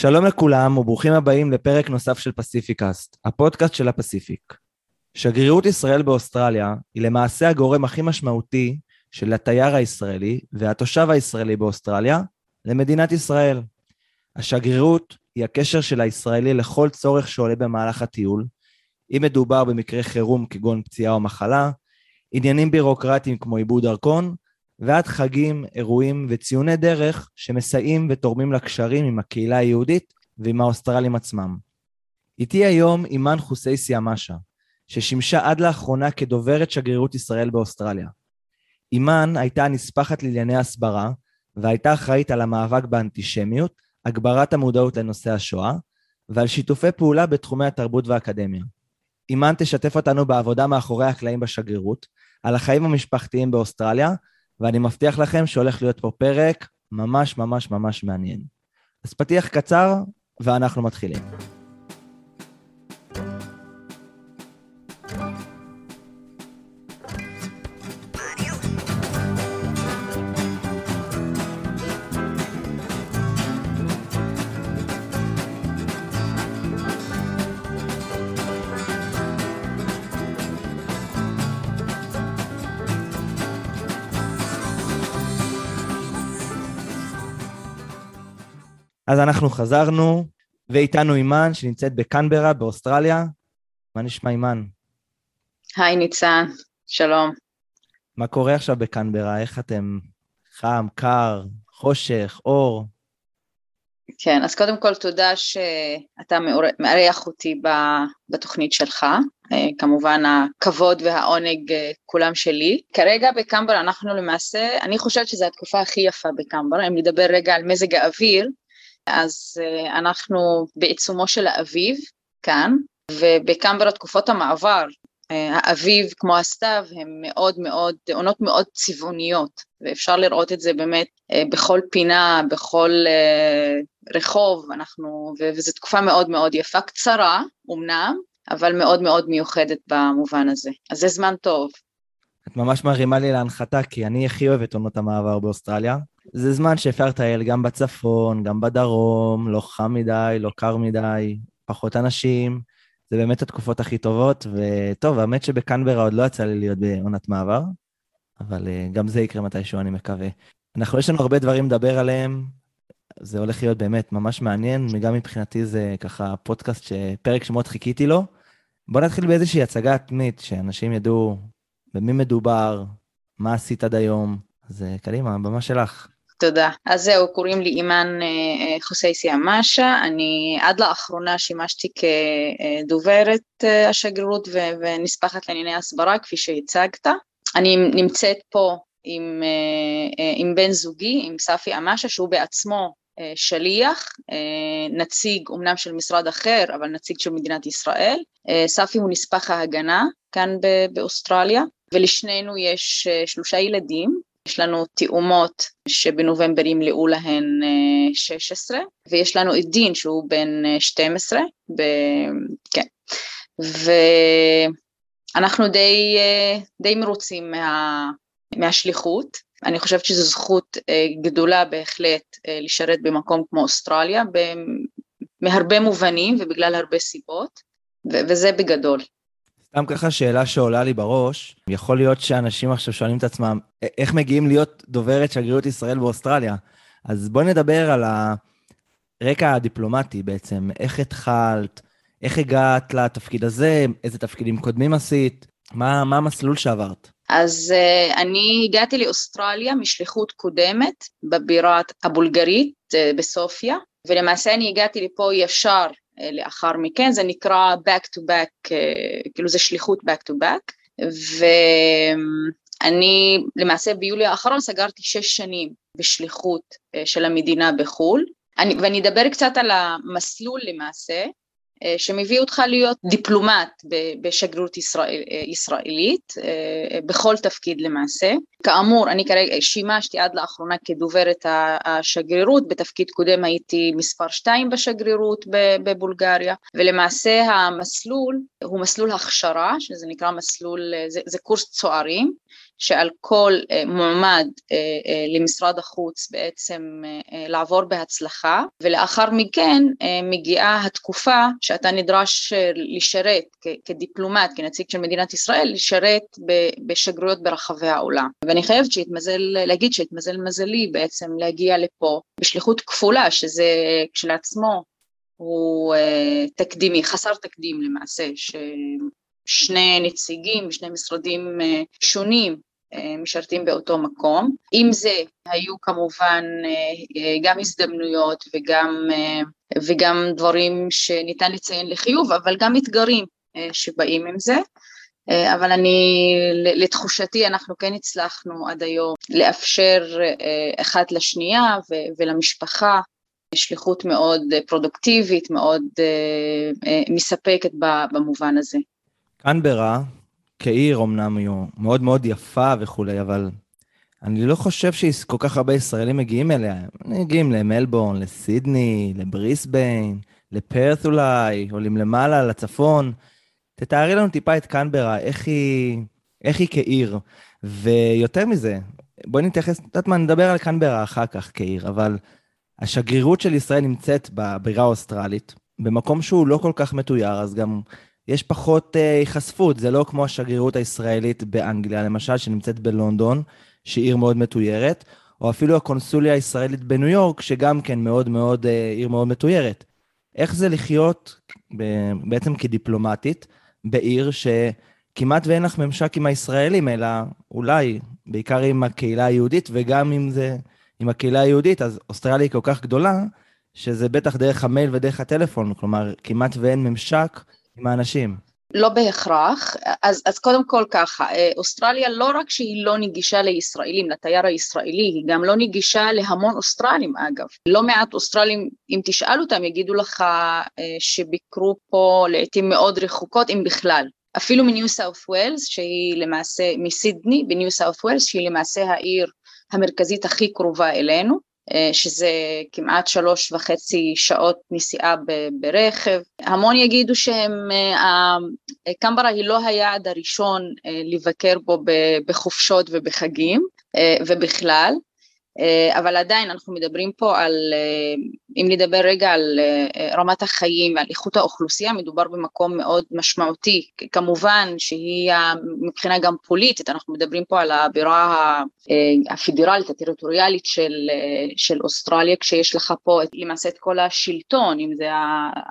שלום לכולם וברוכים הבאים לפרק נוסף של פסיפיקאסט, הפודקאסט של הפסיפיק. שגרירות ישראל באוסטרליה היא למעשה הגורם הכי משמעותי של התייר הישראלי והתושב הישראלי באוסטרליה למדינת ישראל. השגרירות היא הקשר של הישראלי לכל צורך שעולה במהלך הטיול, אם מדובר במקרה חירום כגון פציעה או מחלה, עניינים בירוקרטיים כמו עיבוד דרכון, ועד חגים, אירועים וציוני דרך שמסייעים ותורמים לקשרים עם הקהילה היהודית ועם האוסטרלים עצמם. איתי היום אימאן חוסייסי אמשה, ששימשה עד לאחרונה כדוברת שגרירות ישראל באוסטרליה. אימאן הייתה הנספחת לענייני הסברה, והייתה אחראית על המאבק באנטישמיות, הגברת המודעות לנושא השואה, ועל שיתופי פעולה בתחומי התרבות והאקדמיה. אימאן תשתף אותנו בעבודה מאחורי הקלעים בשגרירות, על החיים המשפחתיים באוסטרליה, ואני מבטיח לכם שהולך להיות פה פרק ממש ממש ממש מעניין. אז פתיח קצר, ואנחנו מתחילים. אז אנחנו חזרנו, ואיתנו אימאן, שנמצאת בקנברה, באוסטרליה. מה נשמע אימאן? היי ניצן, שלום. מה קורה עכשיו בקנברה? איך אתם? חם, קר, חושך, אור? כן, אז קודם כל תודה שאתה מארח אותי בתוכנית שלך. אה, כמובן הכבוד והעונג אה, כולם שלי. כרגע בקמברה אנחנו למעשה, אני חושבת שזו התקופה הכי יפה בקמברה, אם נדבר רגע על מזג האוויר, אז אה, אנחנו בעיצומו של האביב כאן, ובקמברה תקופות המעבר, אה, האביב כמו הסתיו הם מאוד מאוד, עונות מאוד צבעוניות, ואפשר לראות את זה באמת אה, בכל פינה, בכל רחוב, אנחנו, וזו תקופה מאוד מאוד יפה, קצרה אמנם, אבל מאוד מאוד מיוחדת במובן הזה. אז זה זמן טוב. את ממש מרימה לי להנחתה, כי אני הכי אוהב את עונות המעבר באוסטרליה. זה זמן שאפשר לטייל גם בצפון, גם בדרום, לא חם מדי, לא קר מדי, פחות אנשים. זה באמת התקופות הכי טובות, וטוב, האמת שבקנברה עוד לא יצא לי להיות בעונת מעבר, אבל uh, גם זה יקרה מתישהו, אני מקווה. אנחנו, יש לנו הרבה דברים לדבר עליהם, זה הולך להיות באמת ממש מעניין, וגם מבחינתי זה ככה פודקאסט, פרק שמאוד חיכיתי לו. בוא נתחיל באיזושהי הצגה עצמית, שאנשים ידעו במי מדובר, מה עשית עד היום, אז אה, קדימה, הבמה שלך. תודה. אז זהו, קוראים לי אימאן אה, אה, חוסייסי אמאשה, אני עד לאחרונה שימשתי כדוברת השגרירות ונספחת לענייני הסברה, כפי שהצגת. אני נמצאת פה עם, עם בן זוגי, עם ספי אמאשה, שהוא בעצמו שליח, נציג אומנם של משרד אחר, אבל נציג של מדינת ישראל. ספי הוא נספח ההגנה כאן באוסטרליה, ולשנינו יש שלושה ילדים, יש לנו תאומות שבנובמבר ימלאו להן 16, אה, ויש לנו את דין שהוא בן 12, אה, ב... כן, ואנחנו די, אה, די מרוצים מה... מהשליחות. אני חושבת שזו זכות גדולה בהחלט לשרת במקום כמו אוסטרליה, מהרבה מובנים ובגלל הרבה סיבות, וזה בגדול. סתם ככה שאלה שעולה לי בראש, יכול להיות שאנשים עכשיו שואלים את עצמם, איך מגיעים להיות דוברת שגרירות ישראל באוסטרליה? אז בואי נדבר על הרקע הדיפלומטי בעצם, איך התחלת, איך הגעת לתפקיד הזה, איזה תפקידים קודמים עשית, מה, מה המסלול שעברת? אז uh, אני הגעתי לאוסטרליה משליחות קודמת בבירת הבולגרית uh, בסופיה, ולמעשה אני הגעתי לפה ישר אה, לאחר מכן, זה נקרא back to back, אה, כאילו זה שליחות back to back, ואני למעשה ביולי האחרון סגרתי שש שנים בשליחות אה, של המדינה בחו"ל, אני, ואני אדבר קצת על המסלול למעשה, שמביא אותך להיות דיפלומט בשגרירות ישראל, אה, ישראלית, אה, בכל תפקיד למעשה. כאמור, אני כרגע שימשתי עד לאחרונה כדוברת השגרירות, בתפקיד קודם הייתי מספר שתיים בשגרירות בבולגריה, ולמעשה המסלול הוא מסלול הכשרה, שזה נקרא מסלול, זה, זה קורס צוערים, שעל כל אה, מועמד אה, אה, למשרד החוץ בעצם לעבור בהצלחה ולאחר מכן מגיעה התקופה שאתה נדרש לשרת כדיפלומט, כנציג של מדינת ישראל, לשרת בשגרירויות ברחבי העולם. ואני חייבת שהתמזל, להגיד שהתמזל מזלי בעצם להגיע לפה בשליחות כפולה, שזה כשלעצמו הוא תקדימי, חסר תקדים למעשה, ששני נציגים משני משרדים שונים משרתים באותו מקום. עם זה היו כמובן אה, גם הזדמנויות וגם, אה, וגם דברים שניתן לציין לחיוב, אבל גם אתגרים שבאים עם זה. אבל אני, לתחושתי אנחנו כן הצלחנו עד היום לאפשר אחת לשנייה ולמשפחה שליחות מאוד פרודוקטיבית, מאוד מספקת במובן הזה. קנברה כעיר אמנם היא מאוד מאוד יפה וכולי, אבל אני לא חושב שכל כך הרבה ישראלים מגיעים אליה. מגיעים למלבורן, לסידני, לבריסביין, לפרת אולי, עולים למעלה, לצפון. תתארי לנו טיפה את קנברה, איך היא, איך היא כעיר. ויותר מזה, בואי נתייחס, את יודעת מה, נדבר על קנברה אחר כך כעיר, אבל השגרירות של ישראל נמצאת בבירה האוסטרלית, במקום שהוא לא כל כך מתויר, אז גם יש פחות אה, היחשפות, זה לא כמו השגרירות הישראלית באנגליה, למשל, שנמצאת בלונדון, שהיא עיר מאוד מתוירת, או אפילו הקונסוליה הישראלית בניו יורק, שגם כן מאוד מאוד, אה, עיר מאוד מתוירת. איך זה לחיות בעצם כדיפלומטית בעיר שכמעט ואין לך ממשק עם הישראלים, אלא אולי בעיקר עם הקהילה היהודית, וגם אם זה עם הקהילה היהודית, אז אוסטרליה היא כל כך גדולה, שזה בטח דרך המייל ודרך הטלפון, כלומר, כמעט ואין ממשק עם האנשים? לא בהכרח, אז, אז קודם כל ככה, אה, אוסטרליה לא רק שהיא לא נגישה לישראלים, לתייר הישראלי, היא גם לא נגישה להמון אוסטרלים אגב. לא מעט אוסטרלים, אם תשאל אותם, יגידו לך אה, שביקרו פה לעיתים מאוד רחוקות, אם בכלל. אפילו מניו סאות' ווילס, שהיא למעשה, מסידני בניו סאות' ווילס, שהיא למעשה העיר המרכזית הכי קרובה אלינו, שזה כמעט שלוש וחצי שעות נסיעה ברכב. המון יגידו שהם, אה, היא לא היעד הראשון אה, לבקר בו בחופשות ובחגים ובכלל, אה, אבל עדיין אנחנו מדברים פה על, אה, אם נדבר רגע על אה, רמת החיים ועל איכות האוכלוסייה, מדובר במקום מאוד משמעותי, כמובן שהיא מבחינה גם פוליטית, אנחנו מדברים פה על הבירה הפדרלית, הטריטוריאלית של, של אוסטרליה, כשיש לך פה למעשה את כל השלטון, אם זה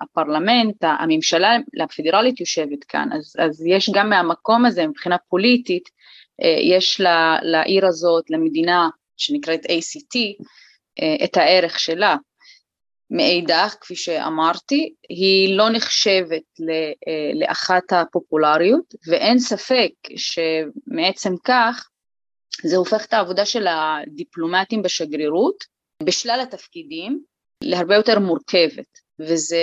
הפרלמנט, הממשלה הפדרלית יושבת כאן, אז, אז יש גם מהמקום הזה מבחינה פוליטית, יש לעיר הזאת, למדינה, שנקראת ACT, אה, את הערך שלה. מאידך, כפי שאמרתי, היא לא נחשבת אה, לאחת הפופולריות, ואין ספק שמעצם כך זה הופך את העבודה של הדיפלומטים בשגרירות, בשלל התפקידים, להרבה יותר מורכבת. וזה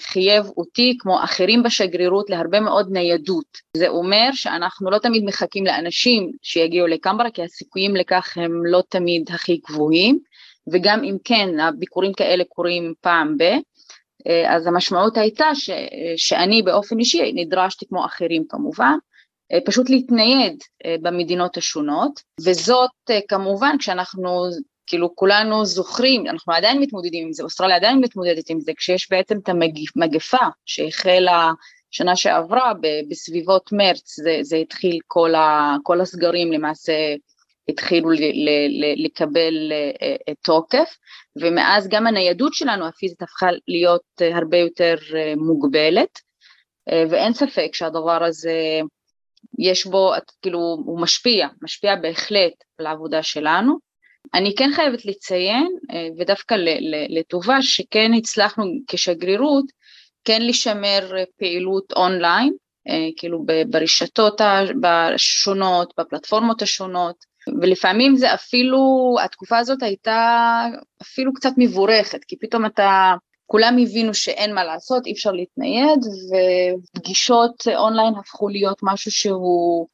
חייב אותי, כמו אחרים בשגרירות, להרבה מאוד ניידות. זה אומר שאנחנו לא תמיד מחכים לאנשים שיגיעו לקמברה, כי הסיכויים לכך הם לא תמיד הכי גבוהים, וגם אם כן, הביקורים כאלה קורים פעם ב... אז המשמעות הייתה ש, שאני באופן אישי נדרשתי כמו אחרים כמובן, פשוט להתנייד במדינות השונות, וזאת כמובן כשאנחנו כאילו כולנו זוכרים, אנחנו עדיין מתמודדים עם זה, אוסטרליה עדיין מתמודדת עם זה, כשיש בעצם את המגפה שהחלה שנה שעברה בסביבות מרץ, זה, זה התחיל כל, ה, כל הסגרים למעשה התחילו ל, ל, ל, לקבל uh, תוקף, ומאז גם הניידות שלנו הפיזית הפכה להיות uh, הרבה יותר uh, מוגבלת, ואין ספק שהדבר הזה יש בו, כאילו הוא משפיע, משפיע בהחלט על העבודה שלנו, אני כן חייבת לציין, אה, ודווקא לטובה, שכן הצלחנו כשגרירות כן לשמר פעילות אונליין, אה, כאילו ברשתות השונות, בפלטפורמות השונות, ולפעמים זה אפילו, התקופה הזאת הייתה אפילו קצת מבורכת, כי פתאום אתה, כולם הבינו שאין מה לעשות, אי אפשר להתנייד, ופגישות אונליין הפכו להיות משהו שהוא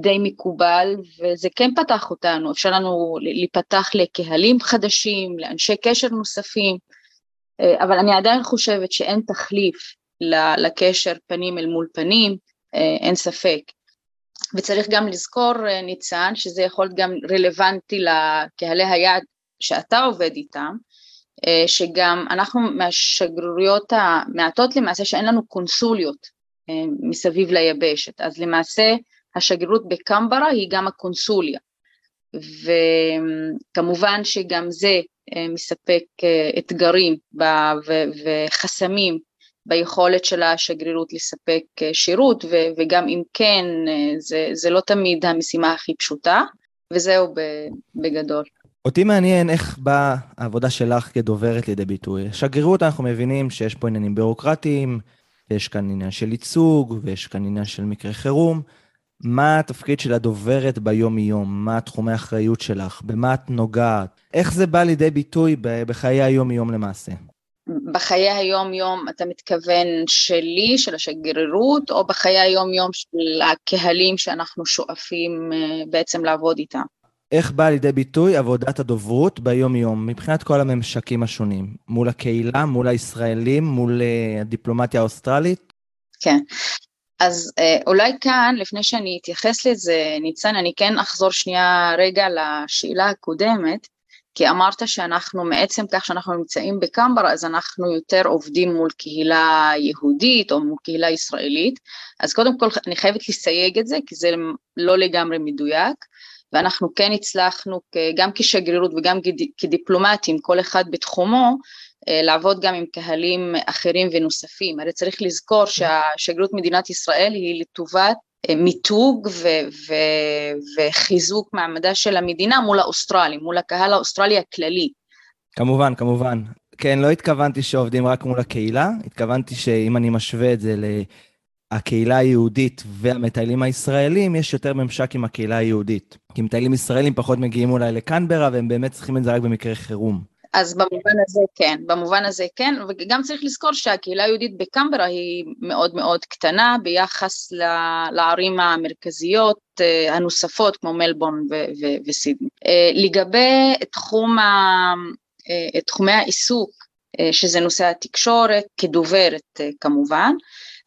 די מקובל, וזה כן פתח אותנו, אפשר לנו להיפתח לקהלים חדשים, לאנשי קשר נוספים, אה, אבל אני עדיין חושבת שאין תחליף לקשר פנים אל מול פנים, אה, אין ספק. וצריך גם לזכור, ניצן, שזה יכול להיות גם רלוונטי לקהלי היעד שאתה עובד איתם, שגם אנחנו מהשגרירויות המעטות למעשה שאין לנו קונסוליות מסביב ליבשת, אז למעשה השגרירות בקמברה היא גם הקונסוליה, וכמובן שגם זה מספק אתגרים וחסמים ביכולת של השגרירות לספק שירות, וגם אם כן, זה, זה לא תמיד המשימה הכי פשוטה, וזהו בגדול. אותי מעניין איך באה העבודה שלך כדוברת לידי ביטוי. שגרירות, אנחנו מבינים שיש פה עניינים ביורוקרטיים, יש כאן עניין של ייצוג, ויש כאן עניין של מקרה חירום. מה התפקיד של הדוברת ביום-יום? מה תחומי האחריות שלך? במה את נוגעת? איך זה בא לידי ביטוי בחיי היום-יום למעשה? בחיי היום-יום אתה מתכוון שלי, של השגרירות, או בחיי היום-יום של הקהלים שאנחנו שואפים אה, בעצם לעבוד איתם? איך באה לידי ביטוי עבודת הדוברות ביום-יום, מבחינת כל הממשקים השונים? מול הקהילה, מול הישראלים, מול uh, הדיפלומטיה האוסטרלית? כן. אז uh, אולי כאן, לפני שאני אתייחס לזה, ניצן, אני כן אחזור שנייה רגע לשאלה הקודמת, כי אמרת שאנחנו, מעצם כך שאנחנו נמצאים בקמברה, אז אנחנו יותר עובדים מול קהילה יהודית או מול קהילה ישראלית, אז קודם כל אני חייבת לסייג את זה, כי זה לא לגמרי מדויק. ואנחנו כן הצלחנו גם כשגרירות וגם כדיפלומטים, כל אחד בתחומו, אה, לעבוד גם עם קהלים אחרים ונוספים. הרי צריך לזכור שהשגרירות מדינת ישראל היא לטובת אה, מיתוג ו- ו- וחיזוק מעמדה של המדינה מול האוסטרלים, מול הקהל האוסטרלי הכללי. כמובן, כמובן. כן, לא התכוונתי שעובדים רק מול הקהילה, התכוונתי שאם אני משווה את זה הקהילה היהודית והמטיילים הישראלים, יש יותר ממשק עם הקהילה היהודית. כי מטיילים ישראלים פחות מגיעים אולי לקנברה, והם באמת צריכים את זה רק במקרה חירום. אז במובן הזה כן, במובן הזה כן, וגם צריך לזכור שהקהילה היהודית בקמברה היא מאוד מאוד קטנה ביחס לערים המרכזיות אה, הנוספות כמו מלבורן וסידני. אה, לגבי תחום ה... אה, תחומי העיסוק, שזה נושא התקשורת, כדוברת כמובן,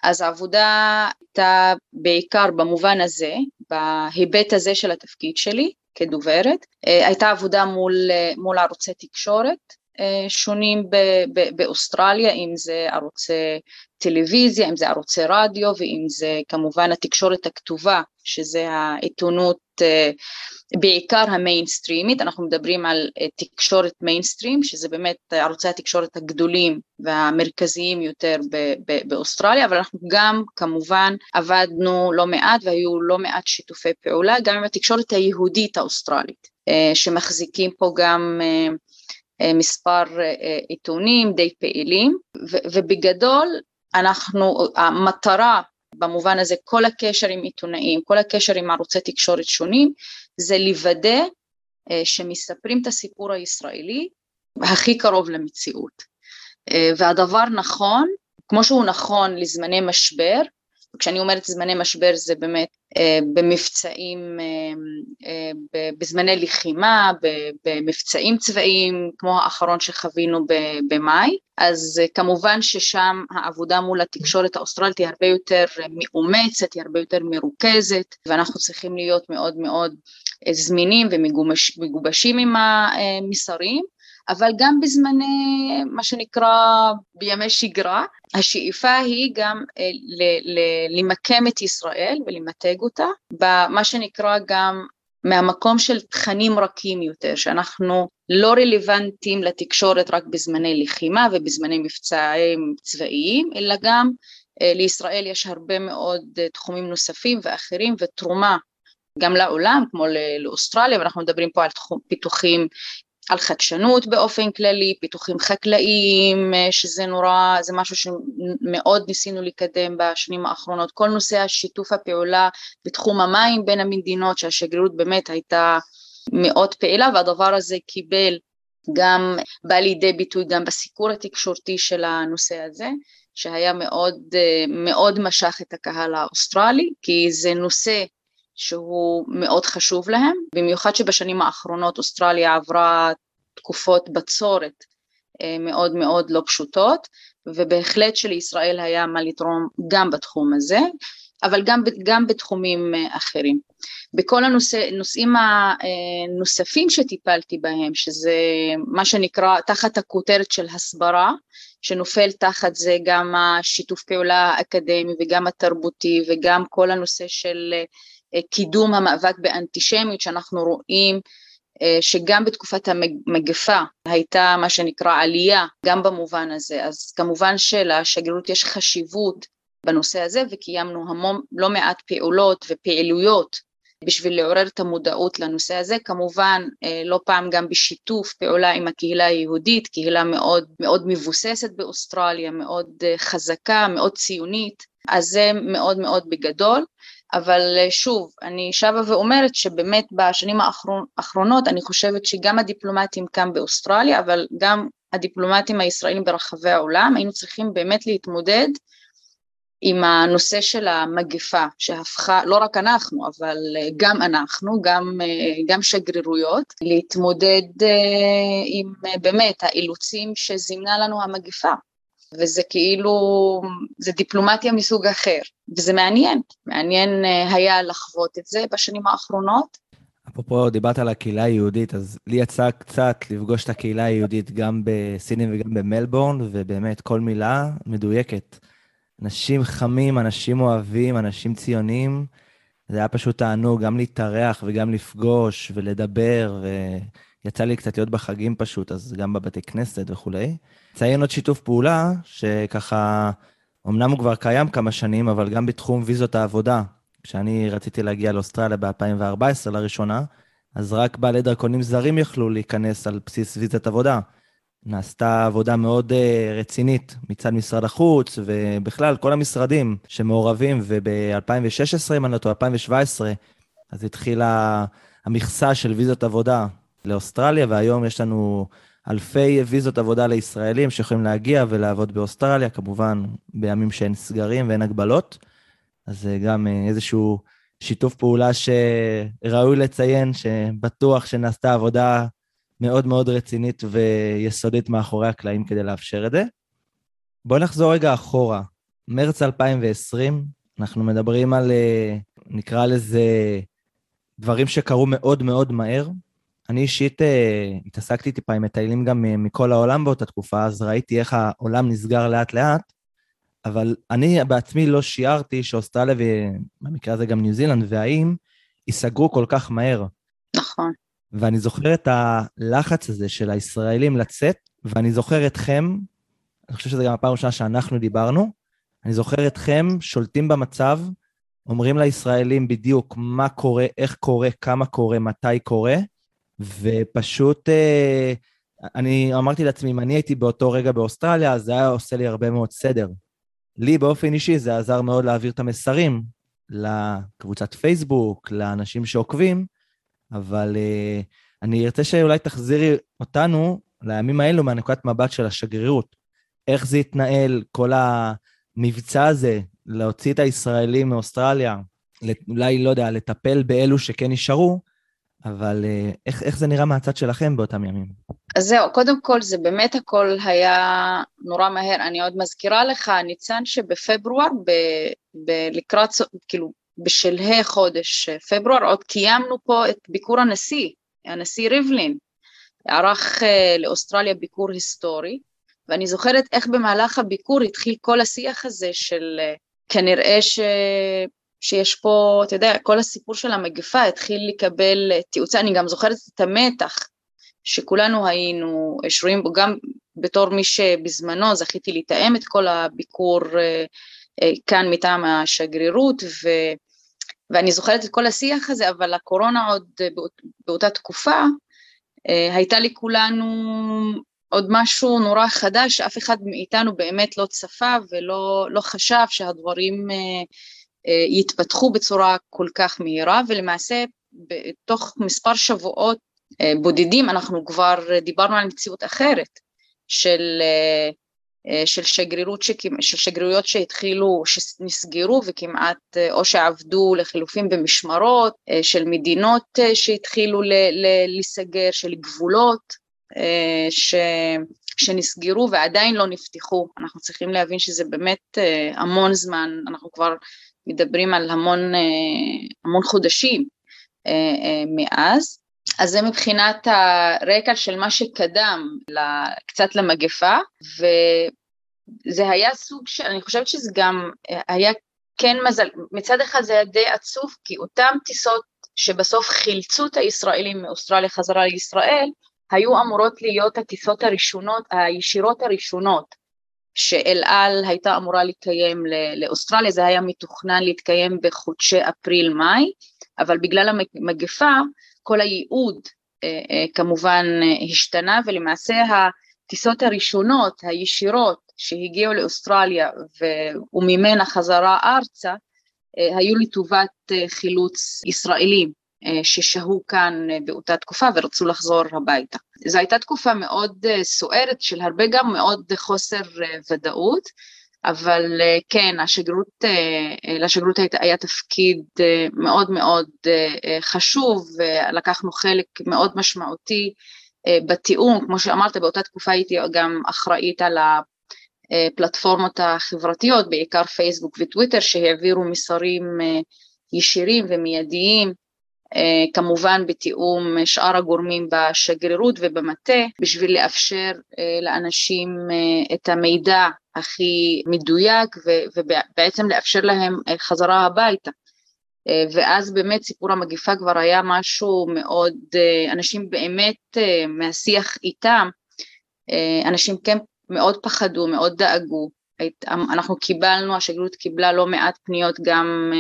אז העבודה הייתה בעיקר במובן הזה, בהיבט הזה של התפקיד שלי כדוברת, אה, הייתה עבודה מול, אה, מול ערוצי תקשורת אה, שונים באוסטרליה, אם זה ערוצי טלוויזיה, אם זה ערוצי רדיו ואם זה כמובן התקשורת הכתובה, שזה העיתונות בעיקר המיינסטרימית, אנחנו מדברים על אה, תקשורת מיינסטרים, שזה באמת ערוצי התקשורת הגדולים והמרכזיים יותר באוסטרליה, אבל אנחנו גם כמובן עבדנו לא מעט והיו לא מעט שיתופי פעולה, גם עם התקשורת היהודית האוסטרלית, אה, שמחזיקים פה גם אה, מספר עיתונים די פעילים, ובגדול אנחנו, המטרה במובן הזה כל הקשר עם עיתונאים, כל הקשר עם ערוצי תקשורת שונים, זה לוודא אה, שמספרים את הסיפור הישראלי הכי קרוב למציאות. אה, והדבר נכון, כמו שהוא נכון לזמני משבר, וכשאני אומרת זמני משבר זה באמת אה, במבצעים, בזמני לחימה, במבצעים צבאיים, כמו האחרון שחווינו במאי, אז כמובן ששם העבודה מול התקשורת האוסטרלית היא הרבה יותר מאומצת, היא הרבה יותר מרוכזת, ואנחנו צריכים להיות מאוד מאוד זמינים ומגובשים עם המסרים, אבל גם בזמני, מה שנקרא, בימי שגרה, השאיפה היא גם אה, למקם את ישראל ולמתג אותה, במה שנקרא גם מהמקום של תכנים רכים יותר, שאנחנו לא רלוונטיים לתקשורת רק בזמני לחימה ובזמני מבצעים צבאיים, אלא גם אה, לישראל יש הרבה מאוד אה, תחומים נוספים ואחרים ותרומה גם לעולם, כמו לאוסטרליה, ואנחנו מדברים פה על תחום, פיתוחים, על חדשנות באופן כללי, פיתוחים חקלאיים, אה, שזה נורא, זה משהו שמאוד ניסינו לקדם בשנים האחרונות, כל נושא השיתוף הפעולה בתחום המים בין המדינות, שהשגרירות באמת הייתה מאוד פעילה, והדבר הזה קיבל גם, בא לידי ביטוי גם בסיקור התקשורתי של הנושא הזה, שהיה מאוד, אה, מאוד משך את הקהל האוסטרלי, כי זה נושא שהוא מאוד חשוב להם, במיוחד שבשנים האחרונות אוסטרליה עברה תקופות בצורת מאוד מאוד לא פשוטות, ובהחלט שלישראל היה מה לתרום גם בתחום הזה, אבל גם, גם בתחומים אחרים. בכל הנושאים הנוספים שטיפלתי בהם, שזה מה שנקרא תחת הכותרת של הסברה, שנופל תחת זה גם השיתוף פעולה האקדמי וגם התרבותי וגם כל הנושא של אה, קידום המאבק באנטישמיות שאנחנו רואים אה, שגם בתקופת המגפה הייתה מה שנקרא עלייה גם במובן הזה, אז כמובן שלשגרירות יש חשיבות בנושא הזה וקיימנו המון, לא מעט פעולות ופעילויות בשביל לעורר את המודעות לנושא הזה, כמובן אה, לא פעם גם בשיתוף פעולה עם הקהילה היהודית, קהילה מאוד, מאוד מבוססת באוסטרליה, מאוד אה, חזקה, מאוד ציונית, אז זה מאוד מאוד בגדול, אבל אה, שוב, אני שבה ואומרת שבאמת בשנים האחרונות אני חושבת שגם הדיפלומטים כאן באוסטרליה, אבל גם הדיפלומטים הישראלים ברחבי העולם, היינו צריכים באמת להתמודד עם הנושא של המגפה שהפכה, לא רק אנחנו, אבל גם אנחנו, גם, גם שגרירויות, להתמודד אה, עם באמת האילוצים שזימנה לנו המגפה. וזה כאילו, זה דיפלומטיה מסוג אחר, וזה מעניין, מעניין אה, היה לחוות את זה בשנים האחרונות. אפרופו, דיברת על הקהילה היהודית, אז לי יצא קצת לפגוש את הקהילה היהודית גם בסידני וגם במלבורן, ובאמת כל מילה מדויקת. אנשים חמים, אנשים אוהבים, אנשים ציונים. זה היה פשוט תענוג גם להתארח וגם לפגוש ולדבר, ויצא לי קצת להיות בחגים פשוט, אז גם בבתי כנסת וכולי. ציין עוד שיתוף פעולה, שככה, אמנם הוא כבר קיים כמה שנים, אבל גם בתחום ויזות העבודה. כשאני רציתי להגיע לאוסטרליה ב-2014 לראשונה, אז רק בעלי דרכונים זרים יכלו להיכנס על בסיס ויזת עבודה. נעשתה עבודה מאוד uh, רצינית מצד משרד החוץ, ובכלל כל המשרדים שמעורבים, וב-2016, אם אני לא טועה, 2017, אז התחילה המכסה של ויזות עבודה לאוסטרליה, והיום יש לנו אלפי ויזות עבודה לישראלים שיכולים להגיע ולעבוד באוסטרליה, כמובן בימים שאין סגרים ואין הגבלות. אז זה גם uh, איזשהו שיתוף פעולה שראוי לציין, שבטוח שנעשתה עבודה מאוד מאוד רצינית ויסודית מאחורי הקלעים כדי לאפשר את זה. בואו נחזור רגע אחורה. מרץ 2020, אנחנו מדברים על, אה, נקרא לזה, דברים שקרו מאוד מאוד מהר. אני אישית uh, התעסקתי טיפה עם מטיילים גם מכל העולם באותה תקופה, אז ראיתי איך העולם נסגר לאט-לאט, אבל אני בעצמי לא שיערתי שאוסטרליה, ובמקרה הזה גם ניו זילנד והאיים, ייסגרו כל כך מהר. נכון. ואני זוכר את הלחץ הזה של הישראלים לצאת, ואני זוכר אתכם, אני חושב שזו גם הפעם הראשונה שאנחנו דיברנו, אני זוכר אתכם שולטים במצב, אומרים לישראלים בדיוק מה קורה, איך קורה, כמה קורה, מתי קורה, ופשוט, אה, אני אמרתי לעצמי, אם אני הייתי באותו רגע באוסטרליה, אז זה היה עושה לי הרבה מאוד סדר. לי באופן אישי זה עזר מאוד להעביר את המסרים לקבוצת פייסבוק, לאנשים שעוקבים, אבל uh, אני ארצה שאולי תחזירי אותנו לימים האלו מהנקודת מבט של השגרירות. איך זה התנהל, כל המבצע הזה, להוציא את הישראלים מאוסטרליה, אולי, לא יודע, לטפל באלו שכן נשארו, אבל uh, איך, איך זה נראה מהצד שלכם באותם ימים? אז זהו, קודם כל זה באמת הכל היה נורא מהר. אני עוד מזכירה לך, ניצן, שבפברואר, ב, ב, לקראת, כאילו, בשלהי חודש פברואר עוד קיימנו פה את ביקור הנשיא, הנשיא ריבלין, ערך uh, לאוסטרליה ביקור היסטורי, ואני זוכרת איך במהלך הביקור התחיל כל השיח הזה של uh, כנראה ש... שיש פה, אתה יודע, כל הסיפור של המגפה התחיל לקבל תאוצה, אני גם זוכרת את המתח שכולנו היינו שרויים בו, גם בתור מי שבזמנו זכיתי לתאם את כל הביקור uh, כאן מטעם השגרירות, ו... ואני זוכרת את כל השיח הזה, אבל הקורונה עוד באות, באותה תקופה, אה, הייתה לכולנו עוד משהו נורא חדש, שאף אחד מאיתנו באמת לא צפה ולא לא חשב שהדברים אה, אה, יתפתחו בצורה כל כך מהירה, ולמעשה בתוך מספר שבועות בודדים אנחנו כבר דיברנו על מציאות אחרת של אה, של, שגרירות של שגרירויות שהתחילו, שנסגרו וכמעט אה, או שעבדו לחילופין במשמרות, אה, של מדינות שהתחילו להיסגר, של גבולות, ש... שנסגרו ועדיין לא נפתחו. אנחנו צריכים להבין שזה באמת המון זמן, אנחנו כבר מדברים על המון, המון חודשים מאז. אז זה מבחינת הרקע של מה שקדם קצת למגפה, וזה היה סוג של, אני חושבת שזה גם היה כן מזל, מצד אחד זה היה די עצוב, כי אותן טיסות שבסוף חילצו את הישראלים מאוסטרליה חזרה לישראל, היו אמורות להיות הטיסות הראשונות, הישירות הראשונות, שאל על הייתה אמורה להתקיים לאוסטרליה, זה היה מתוכנן להתקיים בחודשי אפריל-מאי, אבל בגלל המגפה כל הייעוד אה, אה, כמובן אה, השתנה ולמעשה הטיסות הראשונות הישירות שהגיעו לאוסטרליה וממנה חזרה ארצה היו לטובת חילוץ ישראלים ששהו כאן באותה תקופה ורצו לחזור הביתה. זו הייתה תקופה מאוד סוערת של הרבה גם מאוד חוסר ודאות אבל אה, כן, השגרירות, אה, אה, לשגרירות היה תפקיד מאוד מאוד חשוב ולקחנו חלק מאוד משמעותי בתיאום, כמו שאמרת, באותה תקופה הייתי גם אחראית על הפלטפורמות החברתיות, בעיקר פייסבוק וטוויטר, שהעבירו מסרים ישירים ומיידיים, כמובן בתיאום שאר הגורמים בשגרירות ובמטה, בשביל לאפשר לאנשים את המידע הכי מדויק ובעצם לאפשר להם אה, חזרה הביתה. אה, ואז באמת סיפור המגיפה כבר היה משהו מאוד, אה, אנשים באמת מהשיח איתם, אנשים כן מאוד פחדו, מאוד דאגו. אנחנו קיבלנו, השגרירות קיבלה לא מעט פניות גם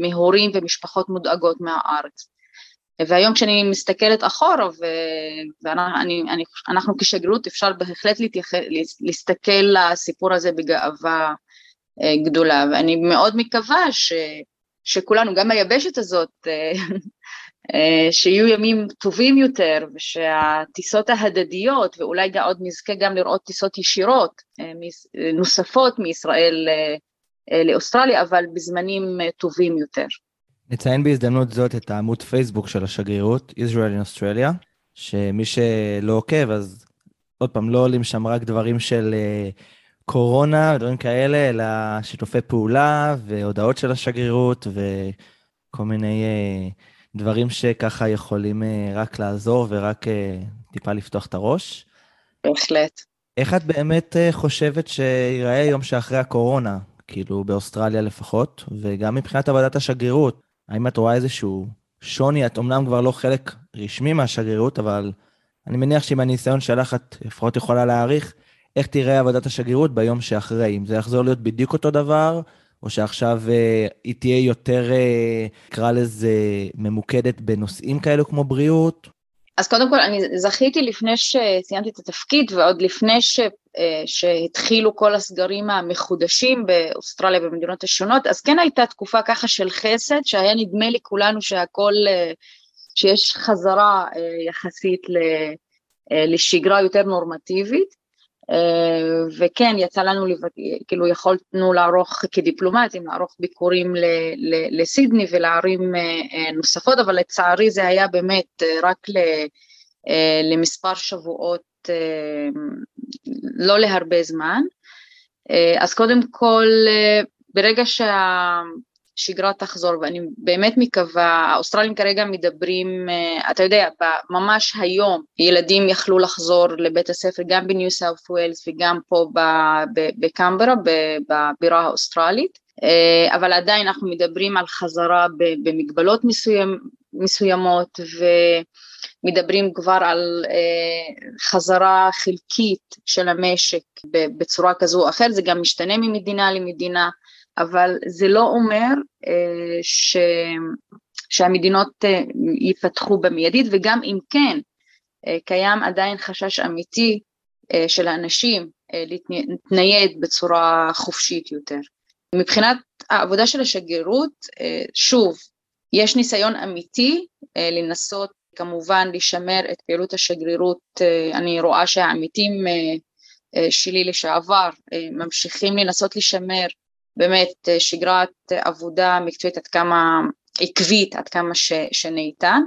מהורים ומשפחות מודאגות מהארץ. והיום כשאני מסתכלת אחורה, ואנחנו כשגרירות אפשר בהחלט להתייח... להסתכל לסיפור הזה בגאווה אה, גדולה, ואני מאוד מקווה ש... שכולנו, גם היבשת הזאת, אה, אה, שיהיו ימים טובים יותר, ושהטיסות ההדדיות, ואולי עוד נזכה גם לראות טיסות ישירות נוספות מישראל לאוסטרליה, אבל בזמנים טובים יותר. נציין בהזדמנות זאת את העמוד פייסבוק של השגרירות, Israel in Australia, שמי שלא עוקב, אז עוד פעם, לא עולים שם רק דברים של קורונה ודברים כאלה, אלא שיתופי פעולה והודעות של השגרירות וכל מיני דברים שככה יכולים uh, רק לעזור ורק uh, טיפה לפתוח את הראש. בהחלט. איך את באמת uh, חושבת שיראה יום שאחרי הקורונה? כאילו באוסטרליה לפחות, וגם מבחינת עבודת השגרירות. האם את רואה איזשהו שוני? את אומנם כבר לא חלק רשמי מהשגרירות, אבל אני מניח שעם הניסיון שלך את לפחות יכולה להעריך איך תראה עבודת השגרירות ביום שאחרי. אם זה יחזור להיות בדיוק אותו דבר, או שעכשיו אה, היא תהיה יותר, אה, נקרא לזה, ממוקדת בנושאים כאלו כמו בריאות, אז קודם כל, אני זכיתי לפני שסיימתי את התפקיד ועוד לפני ש, אה, שהתחילו כל הסגרים המחודשים באוסטרליה ובמדינות השונות, אז כן הייתה תקופה ככה של חסד, שהיה נדמה לי כולנו שהכל, אה, שיש חזרה אה, יחסית לשגרה יותר נורמטיבית. אה, וכן, יצא לנו, כאילו יכולנו לערוך כדיפלומטים, לערוך ביקורים לסידני ולערים אה, אה, נוספות, אבל לצערי זה היה באמת רק למספר שבועות, לא להרבה זמן. אז קודם כל, ברגע שה... השגרה תחזור, ואני באמת מקווה, האוסטרלים כרגע מדברים, אה, אתה יודע, ממש היום ילדים יכלו לחזור לבית הספר גם בניו סאוף ווילס וגם פה בקמברה, בבירה האוסטרלית, אה, אבל עדיין אנחנו מדברים על חזרה במגבלות מסוים, מסוימות ומדברים כבר על אה, חזרה חלקית של המשק בצורה כזו או אחרת, זה גם משתנה ממדינה למדינה. אבל זה לא אומר אה, ש... שהמדינות אה, ייפתחו במיידית, וגם אם כן, אה, קיים עדיין חשש אמיתי של האנשים להתנייד בצורה חופשית יותר. מבחינת העבודה של השגרירות, שוב, יש ניסיון אמיתי לנסות כמובן לשמר את פעילות השגרירות, אני רואה שהעמיתים שלי לשעבר ממשיכים לנסות לשמר באמת אה, שגרת עבודה מקצועית עד כמה עקבית, עד כמה ש, שניתן,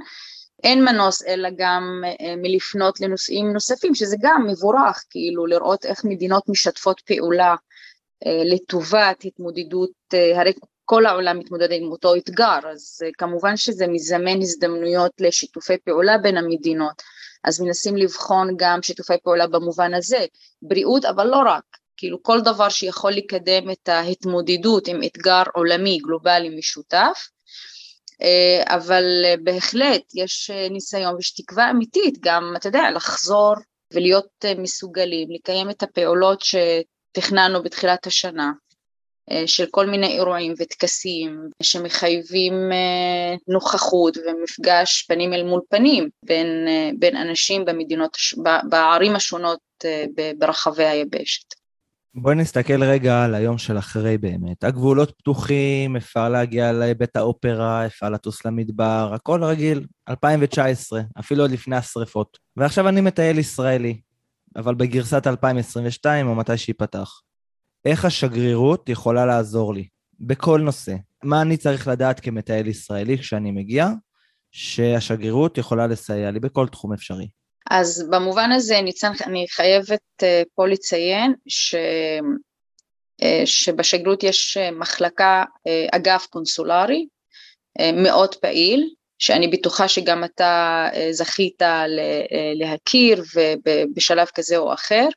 אין מנוס אלא גם מלפנות לנושאים נוספים, שזה גם מבורך, כאילו לראות איך מדינות משתפות פעולה לטובת התמודדות, הרי כל העולם מתמודד עם אותו אתגר, אז כמובן שזה מזמן הזדמנויות לשיתופי פעולה בין המדינות, אז מנסים לבחון גם שיתופי פעולה במובן הזה, בריאות אבל לא רק, כאילו כל דבר שיכול לקדם את ההתמודדות עם אתגר עולמי גלובלי משותף, אה, אבל בהחלט יש ניסיון ויש תקווה אמיתית גם, אתה יודע, לחזור ולהיות מסוגלים, לקיים את הפעולות שתכננו בתחילת השנה, אה, של כל מיני אירועים וטקסים שמחייבים אה, נוכחות ומפגש פנים אל מול פנים בין, אה, בין אנשים במדינות, בערים השונות ברחבי היבשת. בואי נסתכל רגע על היום של אחרי באמת. הגבולות פתוחים, אפשר להגיע לבית האופרה, אפשר לטוס למדבר, הכל רגיל, 2019, אפילו עוד לפני השרפות. ועכשיו אני מטייל ישראלי, אבל בגרסת 2022 או מתי שייפתח. איך השגרירות יכולה לעזור לי בכל נושא. מה אני צריך לדעת כמטייל ישראלי כשאני מגיע, שהשגרירות יכולה לסייע לי בכל תחום אפשרי. אז במובן הזה, ניצן, אני חייבת uh, פה לציין ש... uh, שבשגרירות יש uh, מחלקה, אגף קונסולרי, מאוד פעיל, שאני בטוחה שגם אתה זכית להכיר בשלב כזה או אחר.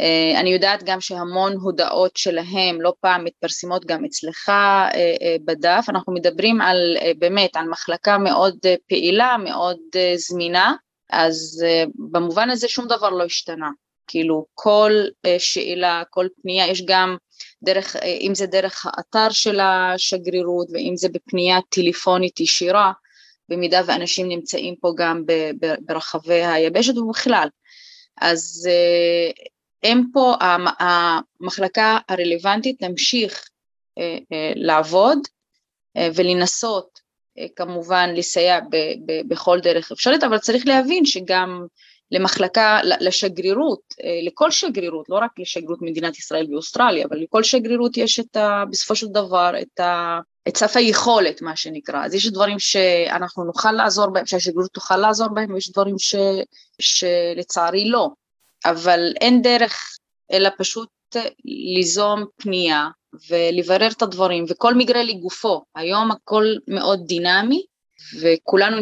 אה, אני יודעת גם שהמון הודעות שלהם לא פעם מתפרסמות גם אצלך אה, אה, בדף, אנחנו מדברים על באמת על מחלקה מאוד פעילה, מאוד זמינה, אז במובן הזה שום דבר לא השתנה, כאילו כל שאלה, כל פנייה, יש גם דרך, אם זה דרך האתר של השגרירות ואם זה בפנייה טלפונית ישירה, במידה ואנשים נמצאים פה גם ברחבי היבשת ובכלל. אז הם פה, המחלקה הרלוונטית תמשיך אה, אה, לעבוד אה, ולנסות כמובן לסייע בכל דרך אפשרית, אבל צריך להבין שגם למחלקה, לשגרירות, לכל שגרירות, לא רק לשגרירות מדינת ישראל ואוסטרליה, אבל לכל שגרירות יש את ה, בסופו של דבר את, ה, את סף היכולת, מה שנקרא. אז יש דברים שאנחנו נוכל לעזור בהם, שהשגרירות תוכל לעזור בהם, ויש דברים ש, שלצערי לא. אבל אין דרך אלא פשוט ליזום פנייה ולברר את הדברים, וכל מקרה לגופו. היום הכל מאוד דינמי, וכולנו